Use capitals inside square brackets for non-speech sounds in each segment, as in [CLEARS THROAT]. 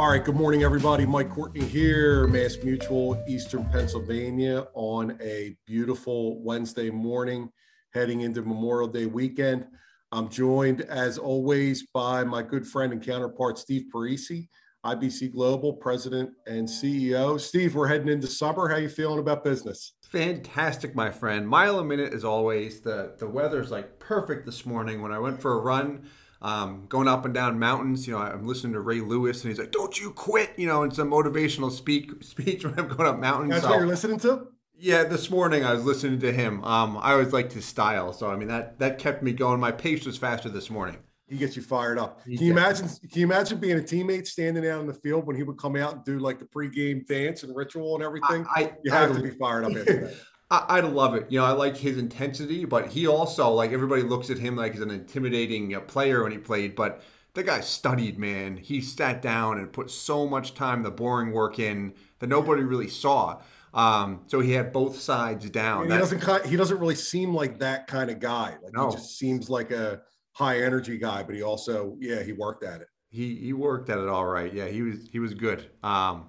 All right, good morning, everybody. Mike Courtney here, Mass Mutual, Eastern Pennsylvania, on a beautiful Wednesday morning, heading into Memorial Day weekend. I'm joined, as always, by my good friend and counterpart, Steve Parisi, IBC Global President and CEO. Steve, we're heading into summer. How you feeling about business? Fantastic, my friend. Mile a minute as always. The the weather's like perfect this morning. When I went for a run, um, going up and down mountains. You know, I'm listening to Ray Lewis, and he's like, "Don't you quit!" You know, and some motivational speak [LAUGHS] speech when I'm going up mountains. That's so, what you're listening to. Yeah, this morning I was listening to him. Um, I always liked his style, so I mean that that kept me going. My pace was faster this morning. He gets you fired up. Can you imagine? Can you imagine being a teammate standing out in the field when he would come out and do like the pregame dance and ritual and everything? I, I you have I, to be fired up after that. [LAUGHS] I, I love it. You know, I like his intensity, but he also like everybody looks at him like he's an intimidating uh, player when he played, but the guy studied, man. He sat down and put so much time, the boring work in that nobody really saw. Um, so he had both sides down. he doesn't he doesn't really seem like that kind of guy. Like no. he just seems like a high energy guy, but he also yeah he worked at it. He he worked at it all right. Yeah, he was he was good. Um,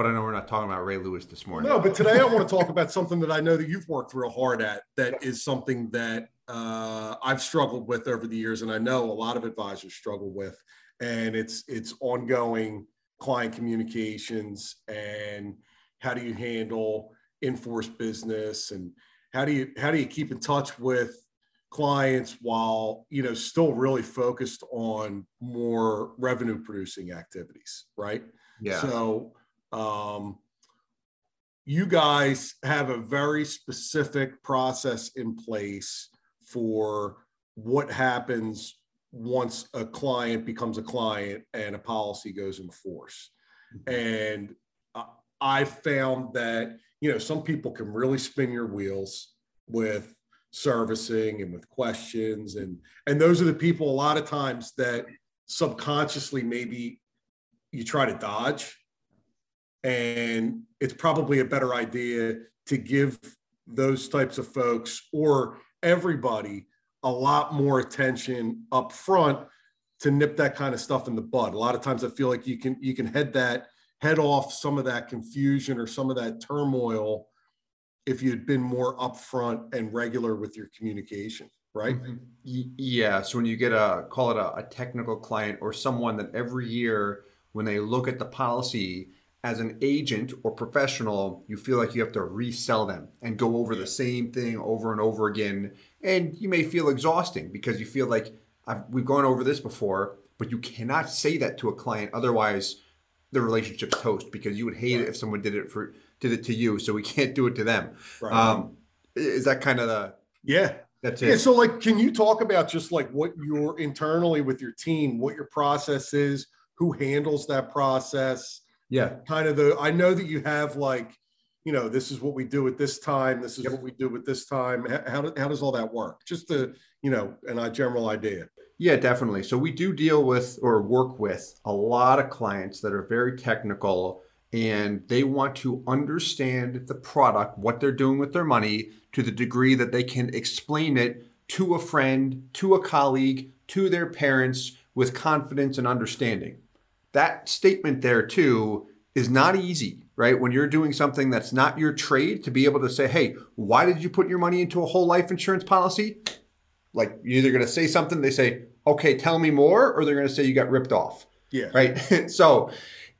but I know we're not talking about Ray Lewis this morning. No, but today I want to talk about something that I know that you've worked real hard at. That is something that uh, I've struggled with over the years, and I know a lot of advisors struggle with. And it's it's ongoing client communications and how do you handle in-force business and how do you how do you keep in touch with clients while you know still really focused on more revenue producing activities right yeah so um, you guys have a very specific process in place for what happens once a client becomes a client and a policy goes in force. Mm-hmm. And I found that, you know, some people can really spin your wheels with servicing and with questions and and those are the people a lot of times that subconsciously maybe you try to dodge and it's probably a better idea to give those types of folks or everybody a lot more attention up front to nip that kind of stuff in the bud. A lot of times I feel like you can you can head that head off some of that confusion or some of that turmoil if you'd been more upfront and regular with your communication, right? Mm-hmm. Yeah. So when you get a call it a, a technical client or someone that every year when they look at the policy as an agent or professional, you feel like you have to resell them and go over the same thing over and over again. And you may feel exhausting because you feel like we've gone over this before, but you cannot say that to a client. Otherwise, the relationship's toast because you would hate right. it if someone did it for did it to you. So we [LAUGHS] can't do it to them. Right. Um, is that kind of the yeah? That's it. Yeah. So like, can you talk about just like what you're internally with your team, what your process is, who handles that process? Yeah. Kind of the i know that you have like you know this is what we do at this time this is yep. what we do at this time. How, how does all that work? Just to you know an a general idea. Yeah definitely. So we do deal with or work with a lot of clients that are very technical and they want to understand the product what they're doing with their money to the degree that they can explain it to a friend to a colleague to their parents with confidence and understanding that statement there too is not easy, right? When you're doing something that's not your trade, to be able to say, hey, why did you put your money into a whole life insurance policy? Like you're either going to say something, they say, okay, tell me more, or they're going to say you got ripped off. Yeah. Right. [LAUGHS] so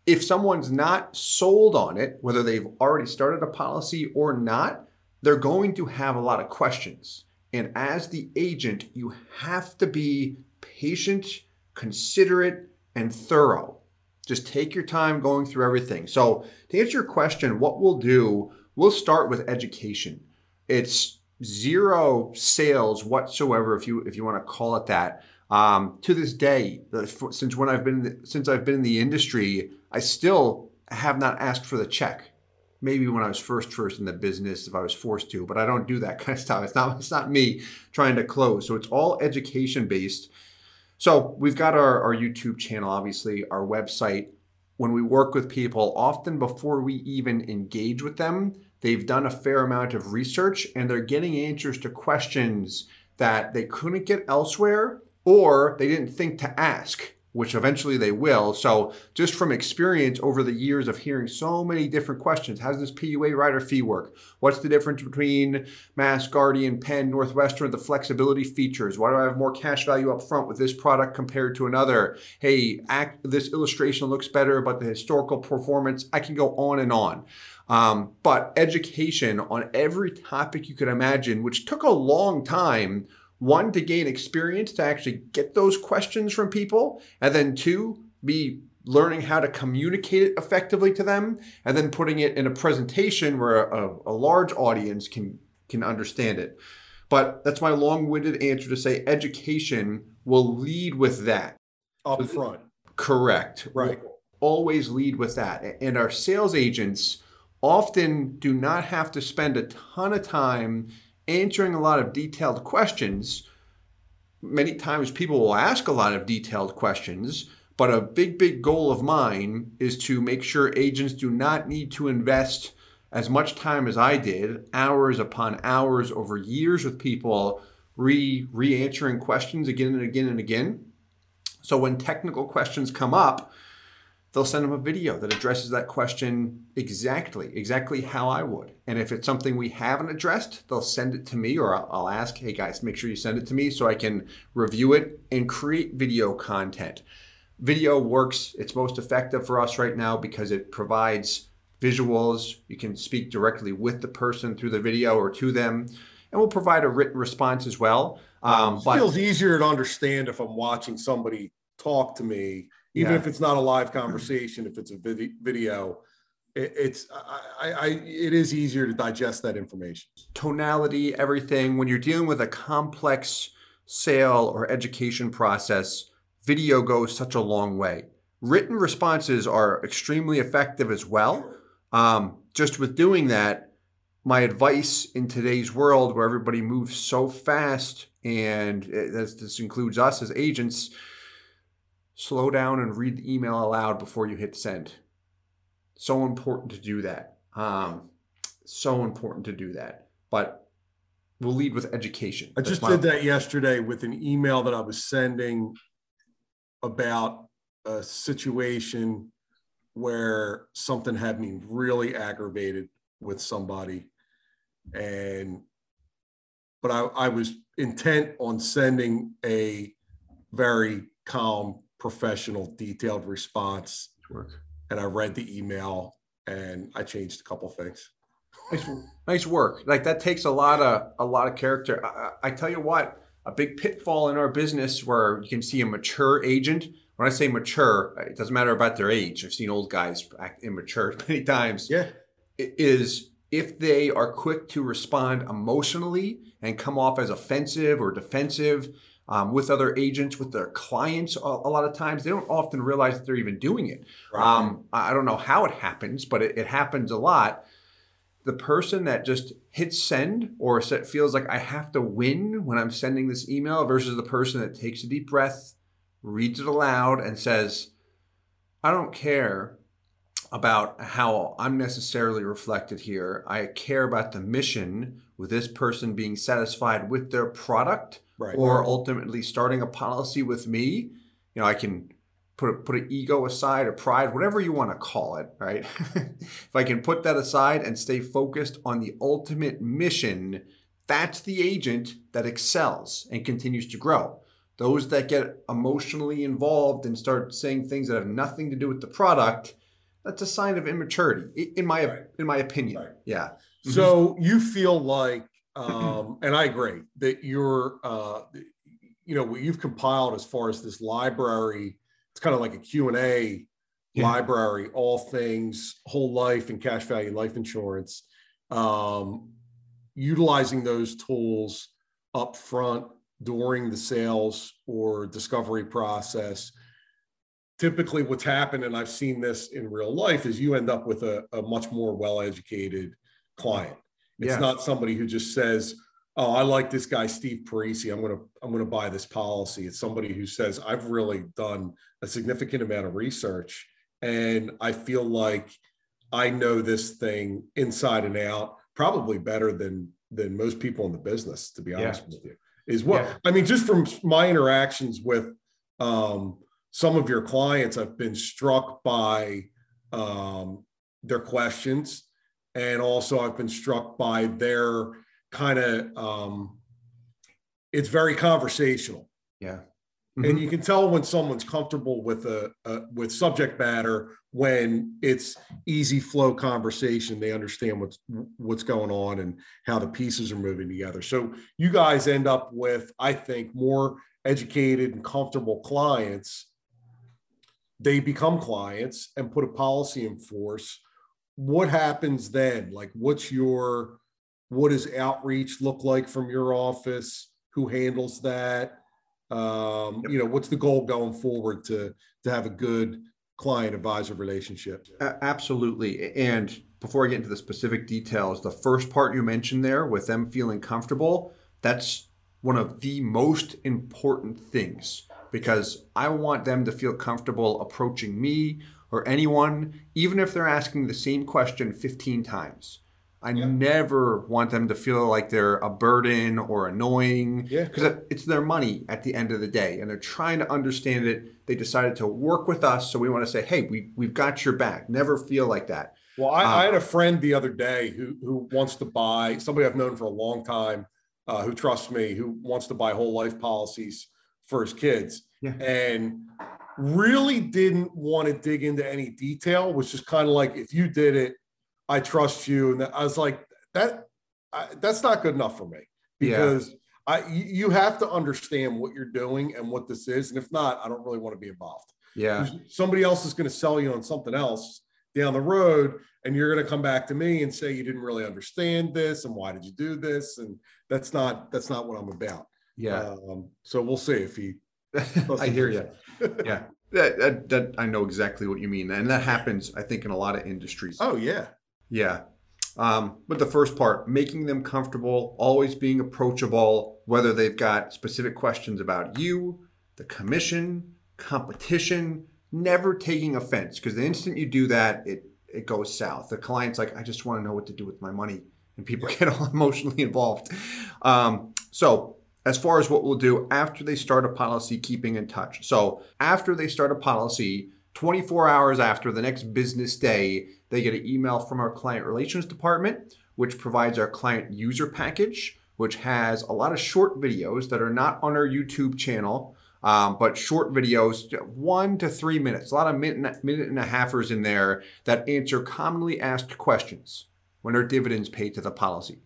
if someone's not sold on it, whether they've already started a policy or not, they're going to have a lot of questions. And as the agent, you have to be patient, considerate, and thorough just take your time going through everything. So, to answer your question, what we'll do, we'll start with education. It's zero sales whatsoever, if you if you want to call it that. Um, to this day, since when I've been since I've been in the industry, I still have not asked for the check. Maybe when I was first first in the business, if I was forced to, but I don't do that [LAUGHS] kind of stuff. It's not it's not me trying to close. So it's all education based. So we've got our, our YouTube channel, obviously, our website. When we work with people, often before we even engage with them, they've done a fair amount of research and they're getting answers to questions that they couldn't get elsewhere or they didn't think to ask which eventually they will. So, just from experience over the years of hearing so many different questions, how does this PUA rider fee work? What's the difference between Mass, Guardian, Penn, Northwestern, the flexibility features? Why do I have more cash value up front with this product compared to another? Hey, act, this illustration looks better, but the historical performance, I can go on and on. Um, but education on every topic you could imagine, which took a long time one to gain experience to actually get those questions from people and then two be learning how to communicate it effectively to them and then putting it in a presentation where a, a large audience can can understand it. But that's my long-winded answer to say education will lead with that. Up front. Correct. Right. We'll always lead with that. And our sales agents often do not have to spend a ton of time answering a lot of detailed questions. Many times people will ask a lot of detailed questions, but a big, big goal of mine is to make sure agents do not need to invest as much time as I did, hours upon hours over years with people, re re answering questions again and again and again. So when technical questions come up, they'll send them a video that addresses that question exactly, exactly how I would. And if it's something we haven't addressed, they'll send it to me or I'll, I'll, ask, hey guys, make sure you send it to me so I can review it and create video content. Video works, it's most effective for us right now because it provides visuals. You can speak directly with the person through the video or to them. And we'll provide a written response as well. Um, it feels easier to understand if I'm watching somebody talk to me even yeah. if it's not a live [CLEARS THROAT] conversation, if it's a video, it, it's I, I, it is easier to digest that information. Tonality, everything. When you're dealing with a complex sale or education process, video goes such a long way. Written responses are extremely effective as well. Um, just with doing that, my advice in today's world where everybody moves so fast, and this, this includes us as agents slow down and read the email aloud before you hit send. So important to do that. Um, so important to do that. But we'll lead with education. I just did that yesterday with an email that I was sending about a situation where something had me really aggravated with somebody. And, but I, I was intent on sending a very calm professional, detailed response. Work. And I read the email and I changed a couple things. Nice, nice work. Like that takes a lot of a lot of character. I, I tell you what, a big pitfall in our business where you can see a mature agent. When I say mature, it doesn't matter about their age. I've seen old guys act immature [LAUGHS] many times. Yeah, is if they are quick to respond emotionally and come off as offensive or defensive um, with other agents, with their clients. A, a, lot of times, they don't often realize that they're even doing it. Right. Um, I don't know how it happens, but it, it, happens a lot. The person that just hits send or feels like I have to win when I'm sending this email versus the person that takes a deep breath, reads it aloud, and says, I don't care about how I'm necessarily reflected here. I care about the mission with this person being satisfied with their product right. or ultimately starting a policy with me, you know, I can put a, put an ego aside or pride, whatever you want to call it, right? [LAUGHS] if I can put that aside and stay focused on the ultimate mission, that's the agent that excels and continues to grow. Those that get emotionally involved and start saying things that have nothing to do with the product, that's a sign of immaturity, in my right. in my opinion. Right. Yeah. So you feel like um, [CLEARS THROAT] and I agree that you're, uh, you know, what you've compiled as far as this library, it's kind of like a Q and A yeah. library, all things whole life and cash value life insurance. Um, utilizing those tools up front during the sales or discovery process. Typically, what's happened, and I've seen this in real life, is you end up with a, a much more well educated client it's yeah. not somebody who just says, "Oh, I like this guy, Steve Parisi. I'm gonna I'm gonna buy this policy." It's somebody who says, "I've really done a significant amount of research, and I feel like I know this thing inside and out, probably better than than most people in the business." To be honest yeah. with you, is what yeah. I mean. Just from my interactions with um, some of your clients i've been struck by um, their questions and also i've been struck by their kind of um, it's very conversational. Yeah. Mm-hmm. and you can tell when someone's comfortable with a, a, with subject matter when it's easy flow conversation. They understand what's what's going on and how the pieces are moving together. So you guys end up with i think more educated and comfortable clients. They become clients and put a policy in force what happens then? Like what's your what does outreach look like from your office? Who handles that? Um, you know what's the goal going forward to to have a good client advisor relationship? Absolutely. And before i get into the specific details the first part you mentioned there with them feeling comfortable that's one of the most important things because i want them to feel comfortable approaching me or anyone even if they're asking the same question 15 times I yep. never want them to feel like they're a burden or annoying because yeah. it's their money at the end of the day and they're trying to understand it. They decided to work with us. So we want to say, hey, we, we've got your back. Never feel like that. Well, I, um, I had a friend the other day who, who wants to buy somebody I've known for a long time uh, who trusts me, who wants to buy whole life policies for his kids. Yeah. And really didn't want to dig into any detail, was just kind of like, if you did it, I trust you. And I was like, that I, that's not good enough for me because yeah. I you have to understand what you're doing and what this is. And if not, I don't really want to be involved. Yeah. Somebody else is going to sell you on something else down the road and you're going to come back to me and say you didn't really understand this and why did you do this and that's not that's not what i'm about yeah um, so we'll see if he i hear you yeah [LAUGHS] that, that, that, i know exactly what you mean and that happens i think in a lot of industries oh yeah yeah. Um, but the first part, making them comfortable, always being approachable, whether they've got specific questions about you, the commission, competition, never taking offense. Because the instant you do that, it it goes south. The client's like, I just want to know what to do with my money. And people [LAUGHS] get all emotionally involved. Um, so as far as what we'll do after they start a policy, keeping in touch. So after they start a policy, 24 hours after the next business day, they get an email from our client relations department, which provides our client user package, which has a lot of short videos that are not on our YouTube channel, um, but short videos, one to three minutes, a lot of minute, minute and a halfers in there that answer commonly asked questions when are dividends paid to the policy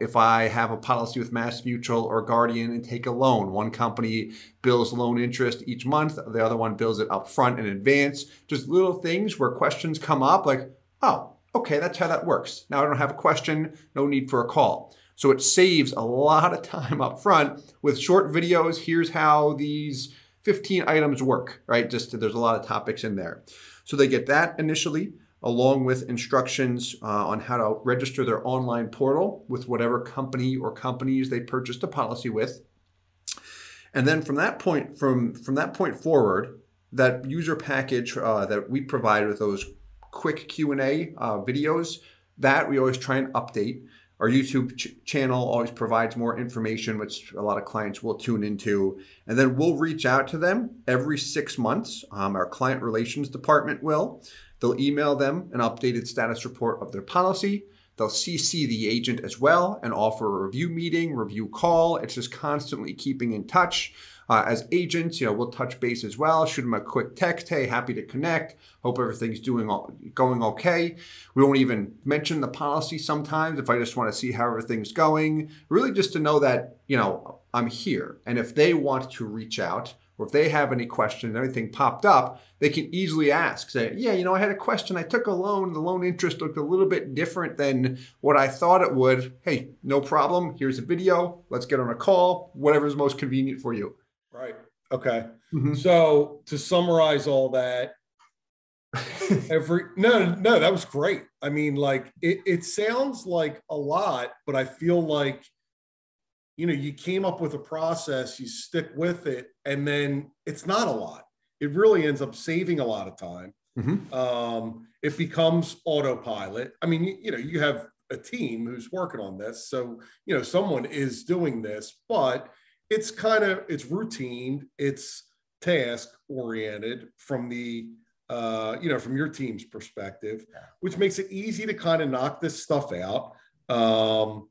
if I have a policy with Mass Mutual or Guardian and take a loan, one company bills loan interest each month, the other one bills it up front in advance. Just little things where questions come up like, oh, okay, that's how that works. Now I don't have a question, no need for a call. So it saves a lot of time [LAUGHS] up front with short videos. Here's how these 15 items work, right? Just there's a lot of topics in there. So they get that initially along with instructions uh, on how to register their online portal with whatever company or companies they purchased a policy with. And then from that point, from, from that point forward, that user package uh, that we provide with those quick Q&A uh, videos, that we always try and update. Our YouTube ch- channel always provides more information, which a lot of clients will tune into. And then we'll reach out to them every six months. Um, our client relations department will. They'll email them an updated status report of their policy. They'll CC the agent as well and offer a review meeting, review call. It's just constantly keeping in touch. Uh, as agents, you know, we'll touch base as well. Shoot them a quick text. Hey, happy to connect. Hope everything's doing all, going okay. We won't even mention the policy sometimes if I just want to see how everything's going. Really, just to know that you know I'm here, and if they want to reach out, or if they have any questions, anything popped up, they can easily ask. Say, yeah, you know, I had a question. I took a loan. The loan interest looked a little bit different than what I thought it would. Hey, no problem. Here's a video. Let's get on a call. Whatever's most convenient for you. Right. Okay. Mm-hmm. So to summarize all that, [LAUGHS] every no, no, that was great. I mean, like it, it sounds like a lot, but I feel like you know, you came up with a process, you stick with it, and then it's not a lot. It really ends up saving a lot of time. Mm-hmm. Um, it becomes autopilot. I mean, you, you know, you have a team who's working on this, so you know someone is doing this, but it's kind of it's routine, it's task oriented from the uh, you know from your team's perspective, which makes it easy to kind of knock this stuff out. Um,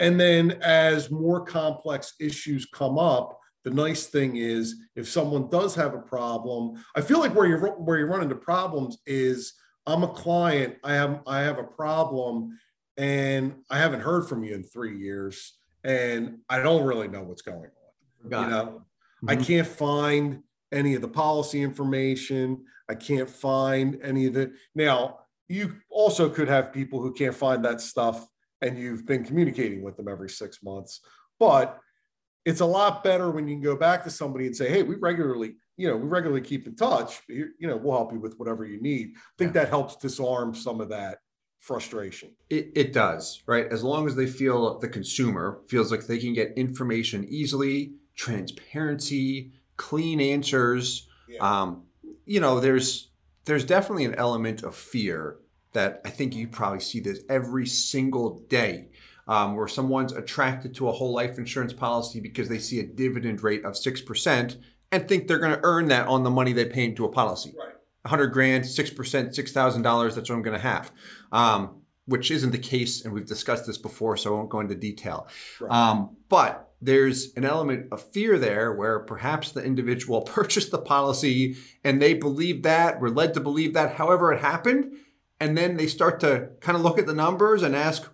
and then as more complex issues come up, the nice thing is if someone does have a problem, I feel like where you where you run into problems is I'm a client, I have I have a problem, and I haven't heard from you in three years, and I don't really know what's going on. Got you know, mm-hmm. I can't find any of the policy information. I can't find any of it. Now, you also could have people who can't find that stuff and you've been communicating with them every six months. But it's a lot better when you can go back to somebody and say, hey, we regularly, you know, we regularly keep in touch. You know, we'll help you with whatever you need. I think yeah. that helps disarm some of that frustration. It, it does, right? As long as they feel the consumer feels like they can get information easily, transparency, clean answers. Yeah. Um, you know, there's there's definitely an element of fear that I think you probably see this every single day. Um, where someone's attracted to a whole life insurance policy because they see a dividend rate of 6% and think they're going to earn that on the money they pay into a policy. Right. 100 grand, 6%, $6,000, that's what I'm going to have. Um, which isn't the case. And we've discussed this before, so I won't go into detail. Right. Um, but there's an element of fear there where perhaps the individual [LAUGHS] purchased the policy and they believe that, were led to believe that, however it happened. And then they start to kind of look at the numbers and ask,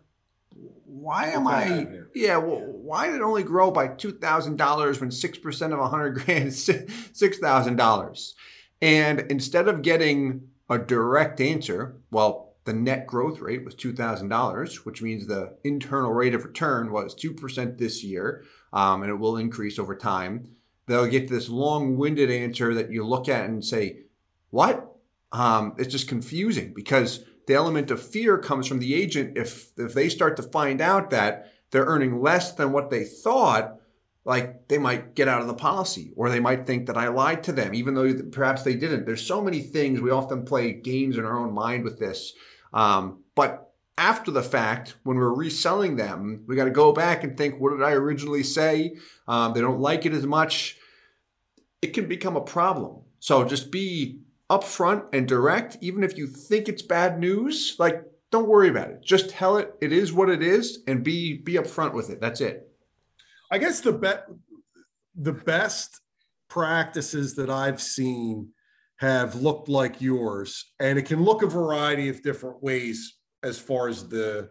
why am I, yeah, well, why did it only grow by $2,000 when 6% of a 100 grand is $6,000? And instead of getting a direct answer, well, the net growth rate was $2,000, which means the internal rate of return was 2% this year, um, and it will increase over time. They'll get this long winded answer that you look at and say, What? Um, it's just confusing because the element of fear comes from the agent. If, if they start to find out that they're earning less than what they thought, like they might get out of the policy or they might think that I lied to them, even though perhaps they didn't. There's so many things. We often play games in our own mind with this. Um, but after the fact, when we're reselling them, we got to go back and think, what did I originally say? Um, they don't like it as much. It can become a problem. So just be upfront and direct, even if you think it's bad news. Like, don't worry about it. Just tell it it is what it is, and be be upfront with it. That's it. I guess the bet the best practices that I've seen have looked like yours, and it can look a variety of different ways as far as the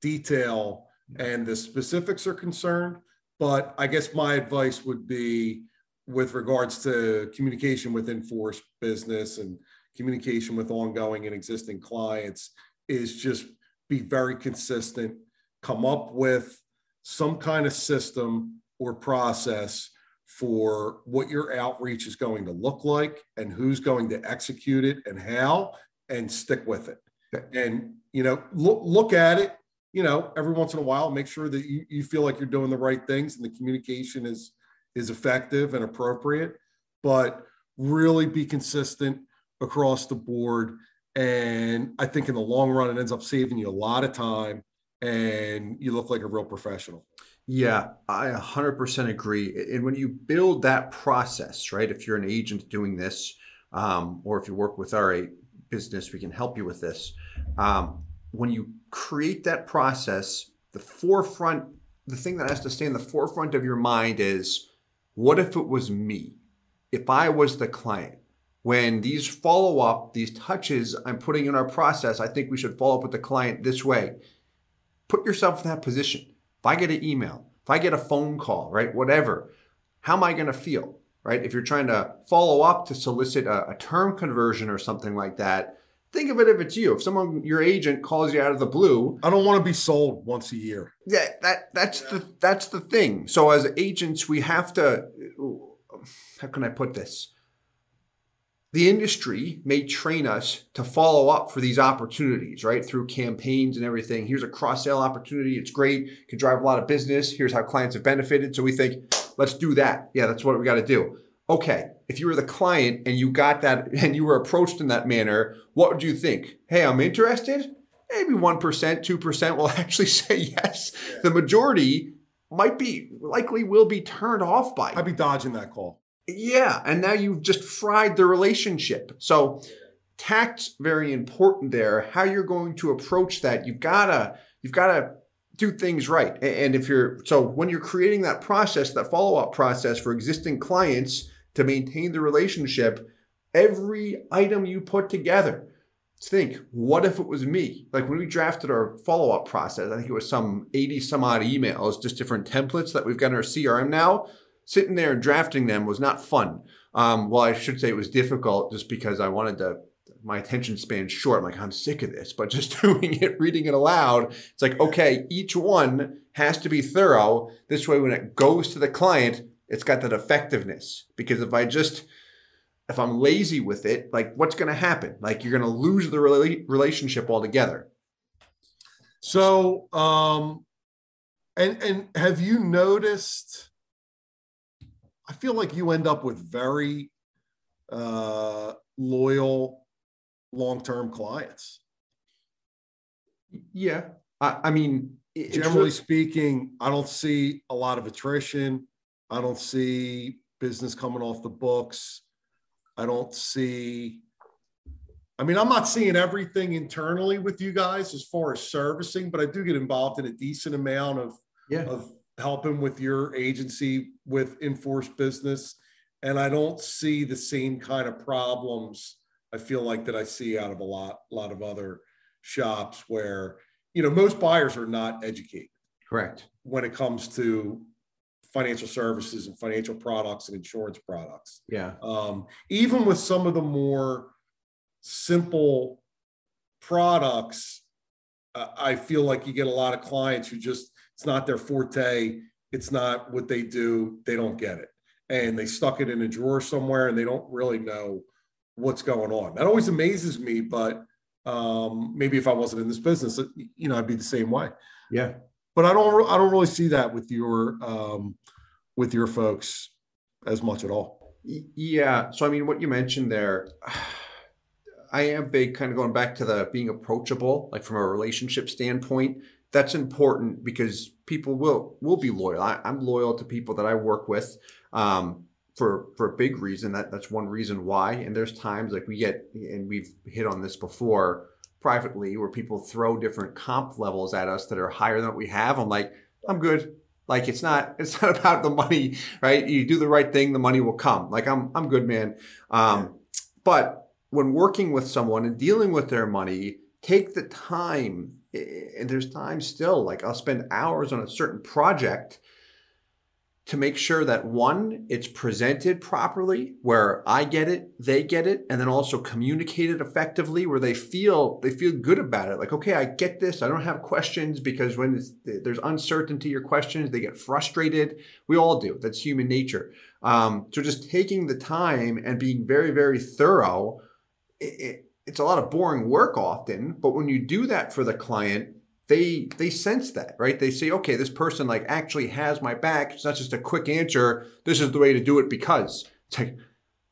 detail and the specifics are concerned. But I guess my advice would be with regards to communication with in-force business and communication with ongoing and existing clients is just be very consistent, come up with some kind of system or process for what your outreach is going to look like and who's going to execute it and how and stick with it. And you know look look at it you know every once in a while make sure that you, you feel like you're doing the right things and the communication is is effective and appropriate but really be consistent across the board and i think in the long run it ends up saving you a lot of time and you look like a real professional. Yeah, I 100% agree. And when you build that process, right, if you're an agent doing this, um, or if you work with our business, we can help you with this. Um, when you create that process, the forefront, the thing that has to stay in the forefront of your mind is what if it was me? If I was the client? When these follow up, these touches I'm putting in our process, I think we should follow up with the client this way put yourself in that position. If I get an email, if I get a phone call, right, whatever, how am I going to feel, right? If you're trying to follow up to solicit a, a term conversion or something like that, think of it if it's you. If someone, your agent, calls you out of the blue, I don't want to be sold once a year. Yeah, that that's yeah. the that's the thing. So as agents, we have to. How can I put this? the industry may train us to follow up for these opportunities, right? Through campaigns and everything. Here's a cross sale opportunity. It's great. Can drive a lot of business. Here's how clients have benefited. So we think, let's do that. Yeah, that's what we got to do. Okay. If you were the client and you got that [LAUGHS] and you were approached in that manner, what would you think? Hey, I'm interested. Maybe 1%, 2% will [LAUGHS] actually say yes. The majority might be likely will be turned off by. I'd be dodging that call Yeah, and now you've just fried the relationship. So tact's very important there. How you're going to approach that, you've gotta you've gotta do things right. And if you're so when you're creating that process, that follow-up process for existing clients to maintain the relationship, every item you put together, think, what if it was me? Like when we drafted our follow-up process, I think it was some 80 some odd emails, just different templates that we've got in our CRM now. Sitting there and drafting them was not fun. Um, well, I should say it was difficult just because I wanted to my attention span short. I'm like, I'm sick of this, but [LAUGHS] just doing it, reading it aloud, it's like, okay, each one has to be thorough. This way, when it goes to the client, it's got that effectiveness. Because if I just, if I'm lazy with it, like what's going to happen? Like you're going to lose the rela- relationship altogether. So, um, and and have you noticed? I feel like you end up with very uh, loyal, long-term clients. Yeah, I, I mean, generally speaking, I don't see a lot of attrition. I don't see business coming off the books. I don't see, I mean, I'm not seeing everything internally with you guys as far as servicing, but I do get involved in a decent amount of, yeah. of helping with your agency with in-force business. And I don't see the same kind of problems I feel like that I see out of a lot, a lot of other shops where, you know, most buyers are not educated. Correct. When it comes to financial services and financial products and insurance products. Yeah. Um, even with some of the more simple products, uh, I feel like you get a lot of clients who just, it's not their forte. It's not what they do. They don't get it. And they stuck it in a drawer somewhere and they don't really know what's going on. That always amazes me, but um, maybe if I wasn't in this business, you know, I'd be the same way. Yeah but I don't I don't really see that with your um, with your folks as much at all. Yeah. So I mean, what you mentioned there, [SIGHS] I am big, kind of going back to the being approachable, like from a relationship standpoint. That's important because people will will be loyal. I, am loyal to people that I work with. Um, for for a big reason that that's one reason why and there's times like we get and we've hit on this before privately where people throw different comp levels at us that are higher than what we have. I'm like, I'm good. Like it's not [LAUGHS] it's not about the money, right? You do the right thing, the money will come. Like I'm I'm good, man. Um, but when working with someone and dealing with their money, take the time. And there's time still. Like I'll spend hours on a certain project to make sure that one, it's presented properly, where I get it, they get it, and then also communicated effectively, where they feel they feel good about it. Like, okay, I get this. I don't have questions because when there's uncertainty or questions, they get frustrated. We all do. That's human nature. Um, so just taking the time and being very, very thorough. It, it, it's a lot of boring work often, but when you do that for the client, they they sense that, right? They say, okay, this person like actually has my back. It's not just a quick answer. This is the way to do it because it's like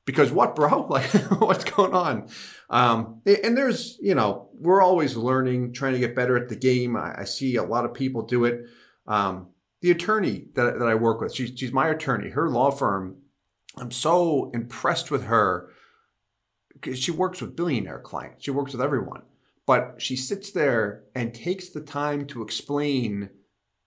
because what, bro? [LAUGHS] Like what's going on? Um, and there's you know we're always learning, trying to get better at the game. I, I see a lot of people do it. Um, the attorney that, that I work with, she's she's my attorney. Her law firm. I'm so impressed with her because she works with billionaire clients. She works with everyone but she sits there and takes the time to explain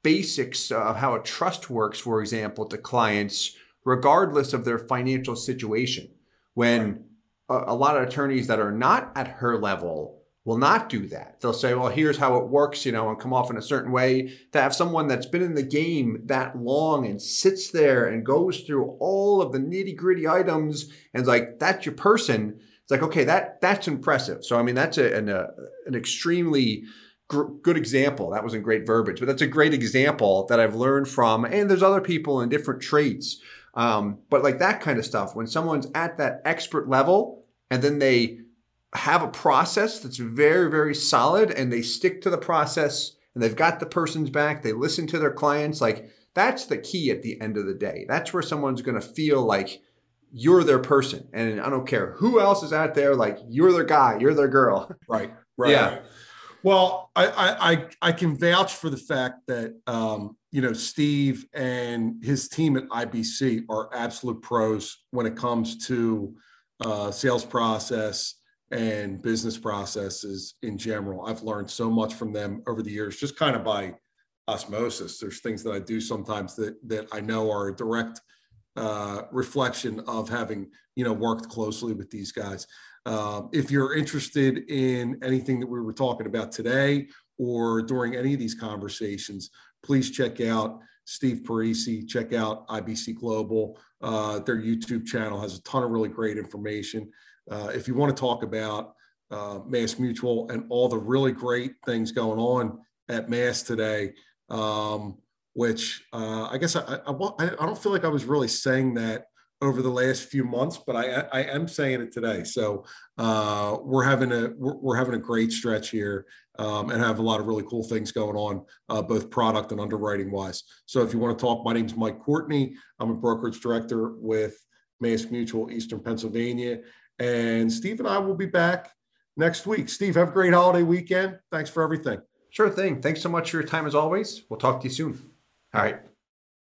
basics of how a trust works, for example, to clients, regardless of their financial situation. When a, a, lot of attorneys that are not at her level will not do that. They'll say, well, here's how it works, you know, and come off in a certain way. To have someone that's been in the game that long and sits there and goes through all of the nitty gritty items and is like, that's your person like okay that that's impressive. So i mean that's a, an, a, an extremely good example. That wasn't great verbiage but that's a great example that i've learned from and there's other people in different trades um, but like that kind of stuff when someone's at that expert level and then they have a process that's very very solid and they stick to the process and they've got the person's back they listen to their clients like that's the key at the end of the day. That's where someone's going to feel like you're their person. And I don't care who else is out there, like you're their guy, you're their girl. [LAUGHS] Right. Right. Yeah. Well, I, I I can vouch for the fact that um, you know Steve and his team at IBC are absolute pros when it comes to uh, sales process and business processes in general. I've learned so much from them over the years, just kind of by osmosis. There's things that I do sometimes that that I know are a direct uh, reflection of having you know worked closely with these guys. Um, if you're interested in anything that we were talking about today or during any of these conversations, please check out Steve Parisi, check out IBC Global. Uh, their YouTube channel has a ton of really great information. Uh, if you want to talk about uh, Mass Mutual and all the really great things going on at Mass today, um, which uh, I guess I, I, I, don't feel like I was really saying that over the last few months, but I, I am saying it today. So uh, we're having a we're, having a great stretch here um, and have a lot of really cool things going on, uh, both product and underwriting wise. So if you want to talk, my name is Mike Courtney. I'm a brokerage director with Mass Mutual Eastern Pennsylvania, and Steve and I will be back next week. Steve, have a great holiday weekend. Thanks for everything. Sure thing. Thanks so much for your time as always. We'll talk to you soon. All right.